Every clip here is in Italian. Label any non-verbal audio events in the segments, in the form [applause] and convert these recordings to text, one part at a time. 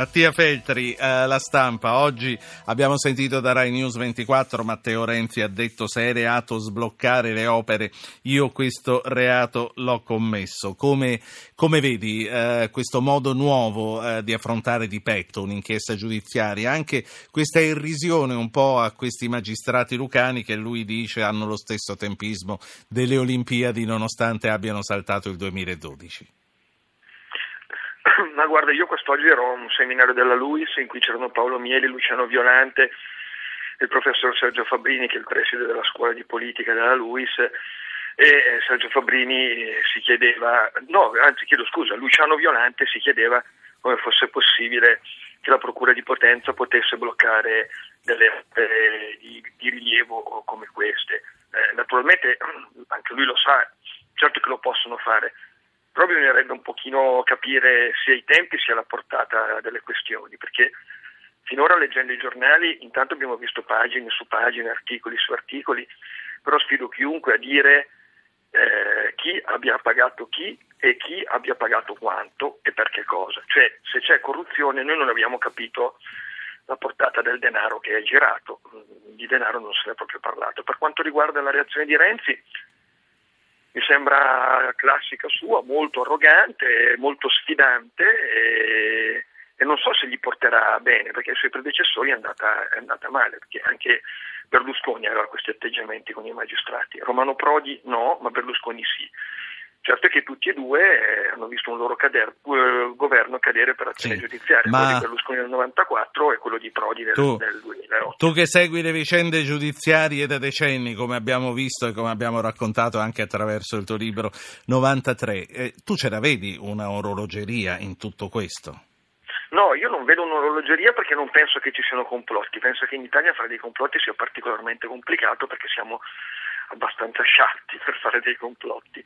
Mattia Feltri, eh, la stampa. Oggi abbiamo sentito da Rai News 24 Matteo Renzi ha detto se è reato sbloccare le opere, io questo reato l'ho commesso. Come, come vedi eh, questo modo nuovo eh, di affrontare di petto un'inchiesta giudiziaria? Anche questa irrisione un po' a questi magistrati lucani che lui dice hanno lo stesso tempismo delle Olimpiadi nonostante abbiano saltato il 2012. [clears throat] Ma guarda, io quest'oggi ero a un seminario della LUIS in cui c'erano Paolo Mieli, Luciano Violante il professor Sergio Fabrini, che è il preside della scuola di politica della LUIS, e eh, Sergio Fabrini si chiedeva, no, anzi chiedo scusa, Luciano Violante si chiedeva come fosse possibile che la Procura di Potenza potesse bloccare delle opere di, di rilievo come queste. Eh, naturalmente [clears throat] anche lui lo sa, certo che lo possono fare, però bisognerebbe un pochino capire sia i tempi sia la portata delle questioni, perché finora leggendo i giornali intanto abbiamo visto pagine su pagine, articoli su articoli, però sfido chiunque a dire eh, chi abbia pagato chi e chi abbia pagato quanto e per che cosa. Cioè se c'è corruzione noi non abbiamo capito la portata del denaro che è girato, di denaro non se ne è proprio parlato. Per quanto riguarda la reazione di Renzi, mi sembra classica sua, molto arrogante, molto sfidante e, e, non so se gli porterà bene perché ai suoi predecessori è andata, è andata male, perché anche Berlusconi aveva questi atteggiamenti con i magistrati, Romano Prodi no, ma Berlusconi sì. Certo è che tutti e due eh, hanno visto un loro cader, uh, governo cadere per azione sì, giudiziaria, ma... quello di Berlusconi nel 94 e quello di Prodi nel, tu, nel 2008. Tu che segui le vicende giudiziarie da decenni, come abbiamo visto e come abbiamo raccontato anche attraverso il tuo libro 93, eh, tu ce la vedi una orologeria in tutto questo? No, io non vedo un'orologeria perché non penso che ci siano complotti, penso che in Italia fare dei complotti sia particolarmente complicato perché siamo abbastanza sciatti [laughs] per fare dei complotti.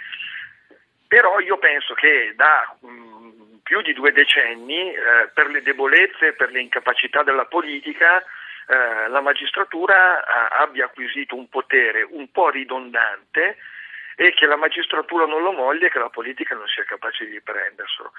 Però io penso che da mh, mm, più di due decenni, eh, per le debolezze e per le incapacità della politica, eh, la magistratura a, abbia acquisito un potere un po' ridondante e che la magistratura non lo moglie e che la politica non sia capace di prenderselo.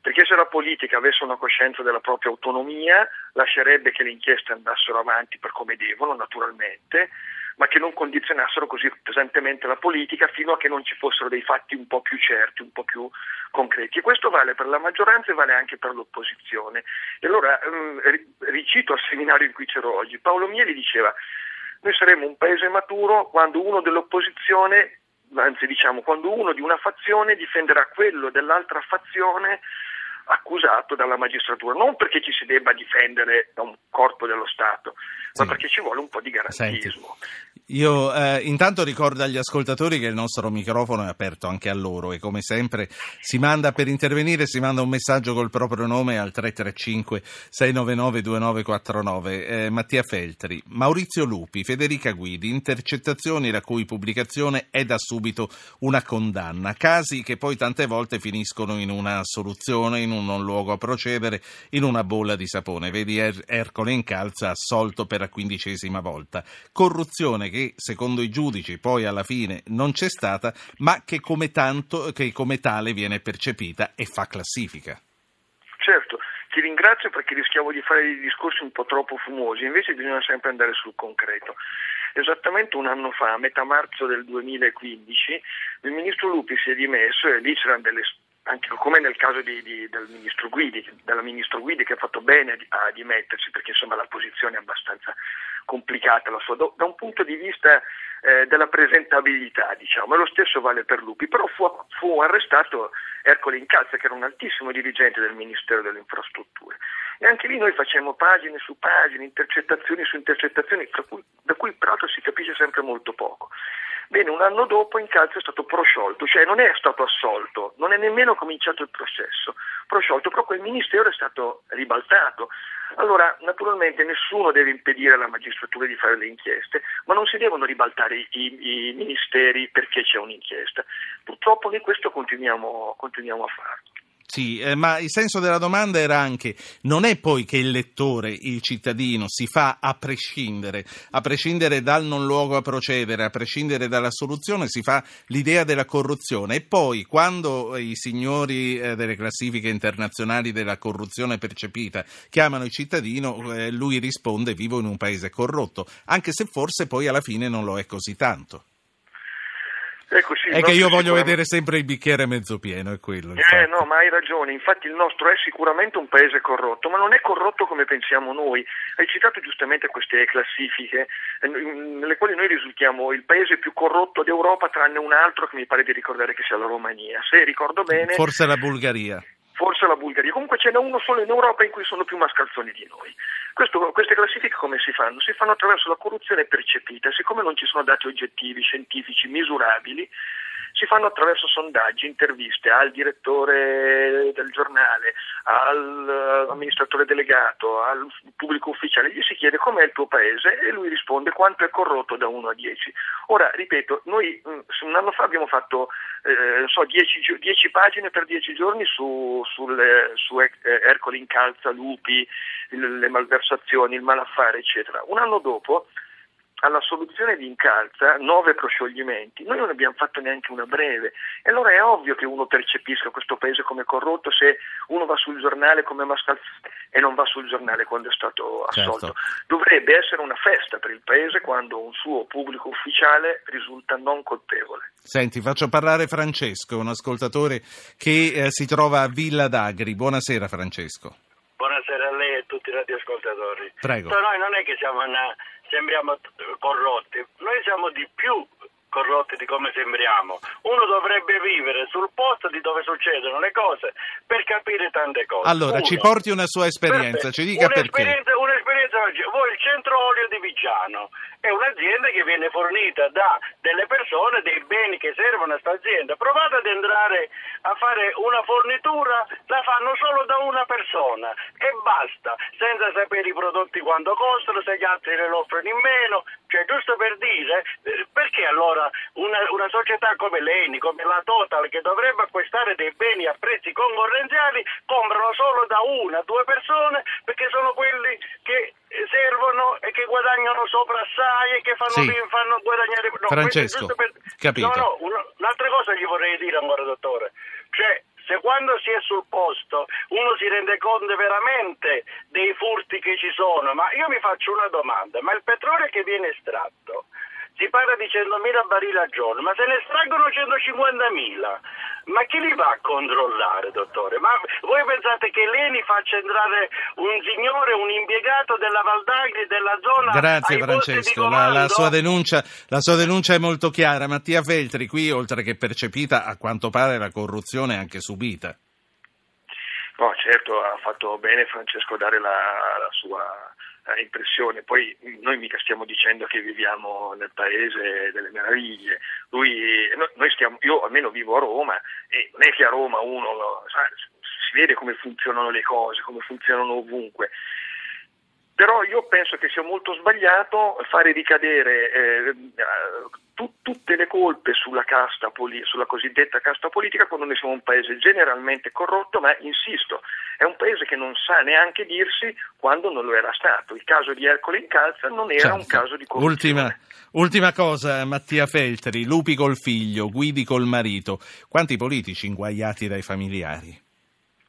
Perché se la politica avesse una coscienza della propria autonomia, lascerebbe che le inchieste andassero avanti per come devono, naturalmente, ma che non condizionassero così pesantemente la politica fino a che non ci fossero dei fatti un po' più certi, un po' più concreti. E questo vale per la maggioranza e vale anche per l'opposizione. E allora ehm, ricito al seminario in cui c'ero oggi, Paolo Mieli diceva noi saremo un paese maturo quando uno dell'opposizione, anzi diciamo quando uno di una fazione difenderà quello dell'altra fazione accusato dalla magistratura, non perché ci si debba difendere da un corpo dello Stato, sì. ma perché ci vuole un po' di garantismo. Senti. Io eh, intanto ricordo agli ascoltatori che il nostro microfono è aperto anche a loro e come sempre si manda per intervenire, si manda un messaggio col proprio nome al 335 699 2949. Eh, Mattia Feltri, Maurizio Lupi, Federica Guidi, intercettazioni la cui pubblicazione è da subito una condanna, casi che poi tante volte finiscono in una soluzione, in un non luogo a procedere, in una bolla di sapone. Vedi er- Ercole Incalza assolto per la quindicesima volta. Corruzione che secondo i giudici poi alla fine non c'è stata, ma che come, tanto, che come tale viene percepita e fa classifica. Certo, ti ringrazio perché rischiavo di fare dei discorsi un po' troppo fumosi, invece bisogna sempre andare sul concreto. Esattamente un anno fa, a metà marzo del 2015, il ministro Lupi si è dimesso e lì c'erano delle anche come nel caso di, di, del ministro Guidi, della ministro Guidi che ha fatto bene a dimettersi perché insomma la posizione è abbastanza complicata la sua, da un punto di vista eh, della presentabilità, diciamo, e lo stesso vale per Lupi, però fu, fu arrestato Ercole Incalza, che era un altissimo dirigente del Ministero delle Infrastrutture. E anche lì noi facciamo pagine su pagine, intercettazioni su intercettazioni, cui, da cui peraltro si capisce sempre molto poco. Bene, un anno dopo Incalza è stato prosciolto, cioè non è stato assolto, non è nemmeno cominciato il processo, prosciolto, però quel ministero è stato ribaltato. Allora, naturalmente nessuno deve impedire alla magistratura di fare le inchieste, ma non si devono ribaltare i, i ministeri perché c'è un'inchiesta. Purtroppo noi questo continuiamo, continuiamo a farlo. Sì, eh, ma il senso della domanda era anche, non è poi che il lettore, il cittadino, si fa a prescindere, a prescindere dal non luogo a procedere, a prescindere dalla soluzione, si fa l'idea della corruzione e poi quando i signori eh, delle classifiche internazionali della corruzione percepita chiamano il cittadino, eh, lui risponde vivo in un paese corrotto, anche se forse poi alla fine non lo è così tanto. Ecco, sì, è che io voglio vedere sempre il bicchiere mezzo pieno, è quello. Eh, no, ma hai ragione. Infatti il nostro è sicuramente un paese corrotto, ma non è corrotto come pensiamo noi. Hai citato giustamente queste classifiche, eh, nelle quali noi risultiamo il paese più corrotto d'Europa, tranne un altro che mi pare di ricordare che sia la Romania. Se ricordo bene. Forse la Bulgaria forse la Bulgaria. Comunque ce n'è uno solo in Europa in cui sono più mascalzoni di noi. Questo, queste classifiche come si fanno? Si fanno attraverso la corruzione percepita. Siccome non ci sono dati oggettivi, scientifici, misurabili, si fanno attraverso sondaggi, interviste al direttore del giornale, all'amministratore delegato, al pubblico ufficiale, gli si chiede com'è il tuo paese e lui risponde quanto è corrotto da 1 a 10. Ora, ripeto, noi mm, un anno fa abbiamo fatto eh, so, 10, 10, pagine per 10 giorni su, sulle, su eh, Ercole in calza, lupi, le malversazioni, il malaffare, eccetera. Un anno dopo alla soluzione di Incalza nove proscioglimenti, noi non abbiamo fatto neanche una breve e allora è ovvio che uno percepisca questo paese come corrotto se uno va sul giornale come Mascalzone e non va sul giornale quando è stato assolto. Certo. Dovrebbe essere una festa per il paese quando un suo pubblico ufficiale risulta non colpevole. Senti, faccio parlare Francesco, un ascoltatore che eh, si trova a Villa d'Agri. Buonasera Francesco. Buonasera a lei e a tutti i radioascoltatori. Prego. No, noi non è che siamo una sembriamo corrotti, noi siamo di più corrotti di come sembriamo. Uno dovrebbe vivere sul posto di dove succedono le cose per capire tante cose. Allora, Uno, ci porti una sua esperienza, ci dica un'esperienza, perché. Un'esperienza, voi il centro olio di Vigiano è un'azienda che viene fornita da delle persone, dei beni che servono a questa azienda. Provate ad entrare a fare una fornitura, la fanno solo da una persona e basta, senza sapere i prodotti quanto costano, se gli altri le offrono in meno, cioè giusto per dire, eh, perché allora una, una società come l'ENI, come la Total, che dovrebbe acquistare dei beni a prezzi concorrenziali, comprano solo da una, due persone, perché sono quelli che servono e che guadagnano sopra assai e che fanno, sì. fanno guadagnare... No, Francesco, per... capito. No, no, un'altra cosa gli vorrei dire ancora, dottore. Cioè, se quando si è sul posto uno si rende conto veramente dei furti che ci sono, ma io mi faccio una domanda, ma il petrolio che viene estratto si parla di 100.000 barili al giorno, ma se ne estraggono 150.000. Ma chi li va a controllare, dottore? Ma voi pensate che l'ENI faccia entrare un signore, un impiegato della Valdagri, della zona? Grazie Francesco, la, la, sua denuncia, la, sua denuncia, è molto chiara. Mattia Feltri, qui oltre che percepita, a quanto pare la corruzione è anche subita. No, certo, ha fatto bene Francesco a dare la, la sua eh, impressione. Poi noi mica stiamo dicendo che viviamo nel paese delle meraviglie. Lui, noi stiamo, io almeno vivo a Roma e non è che a Roma uno sa, si vede come funzionano le cose, come funzionano ovunque. Però io penso che sia molto sbagliato fare ricadere eh, tu, tutte le colpe sulla, casta, sulla cosiddetta casta politica quando noi siamo un paese generalmente corrotto, ma insisto, è un paese che non sa neanche dirsi quando non lo era stato. Il caso di Ercole in Calza non era certo. un caso di corruzione. Ultima, ultima cosa, Mattia Feltri, lupi col figlio, guidi col marito. Quanti politici inguaiati dai familiari?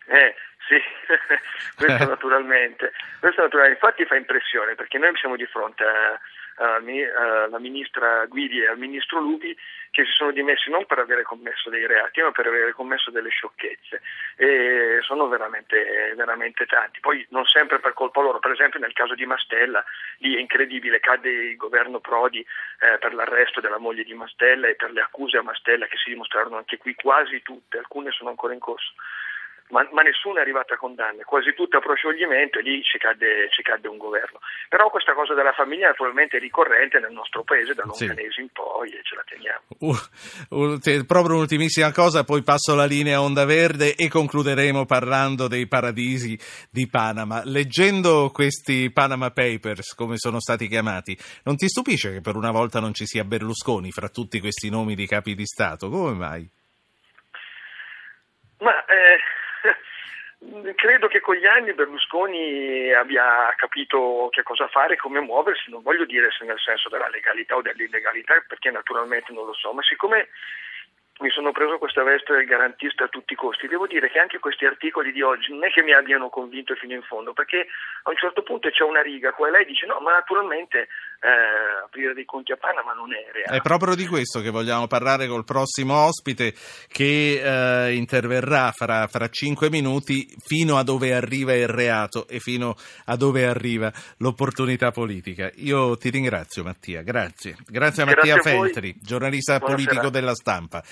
Eh, sì, [laughs] questo naturalmente. Questo naturalmente. Infatti fa impressione perché noi siamo di fronte a alla ministra Guidi e al ministro Lupi che si sono dimessi non per avere commesso dei reati ma per avere commesso delle sciocchezze. E sono veramente, veramente tanti. Poi non sempre per colpa loro. Per esempio nel caso di Mastella lì è incredibile cade il governo Prodi eh, per l'arresto della moglie di Mastella e per le accuse a Mastella che si dimostrarono anche qui quasi tutte. Alcune sono ancora in corso ma, ma nessuno è arrivato a condanne, quasi tutto a proscioglimento e lì ci cadde, ci cadde, un governo. Però questa cosa della famiglia naturalmente è ricorrente nel nostro paese da lontanesi sì. in poi e ce la teniamo. Uh, uh, proprio un'ultimissima cosa, poi passo la linea a Onda Verde e concluderemo parlando dei paradisi di Panama. Leggendo questi Panama Papers, come sono stati chiamati, non ti stupisce che per una volta non ci sia Berlusconi fra tutti questi nomi di capi di Stato? Come mai? Ma eh, credo che con gli anni Berlusconi abbia capito che cosa fare come muoversi, non voglio dire se nel senso della legalità o dell'illegalità, perché naturalmente non lo so, ma siccome mi sono preso questa veste del garantista a tutti i costi. Devo dire che anche questi articoli di oggi non è che mi abbiano convinto fino in fondo, perché a un certo punto c'è una riga qua e lei dice no, ma naturalmente eh, aprire dei conti a Panama non è reale. È proprio di questo che vogliamo parlare col prossimo ospite che eh, interverrà fra, fra cinque minuti fino a dove arriva il reato e fino a dove arriva l'opportunità politica. Io ti ringrazio Mattia, grazie. Grazie a Mattia grazie a Feltri, giornalista Buonasera. politico della stampa.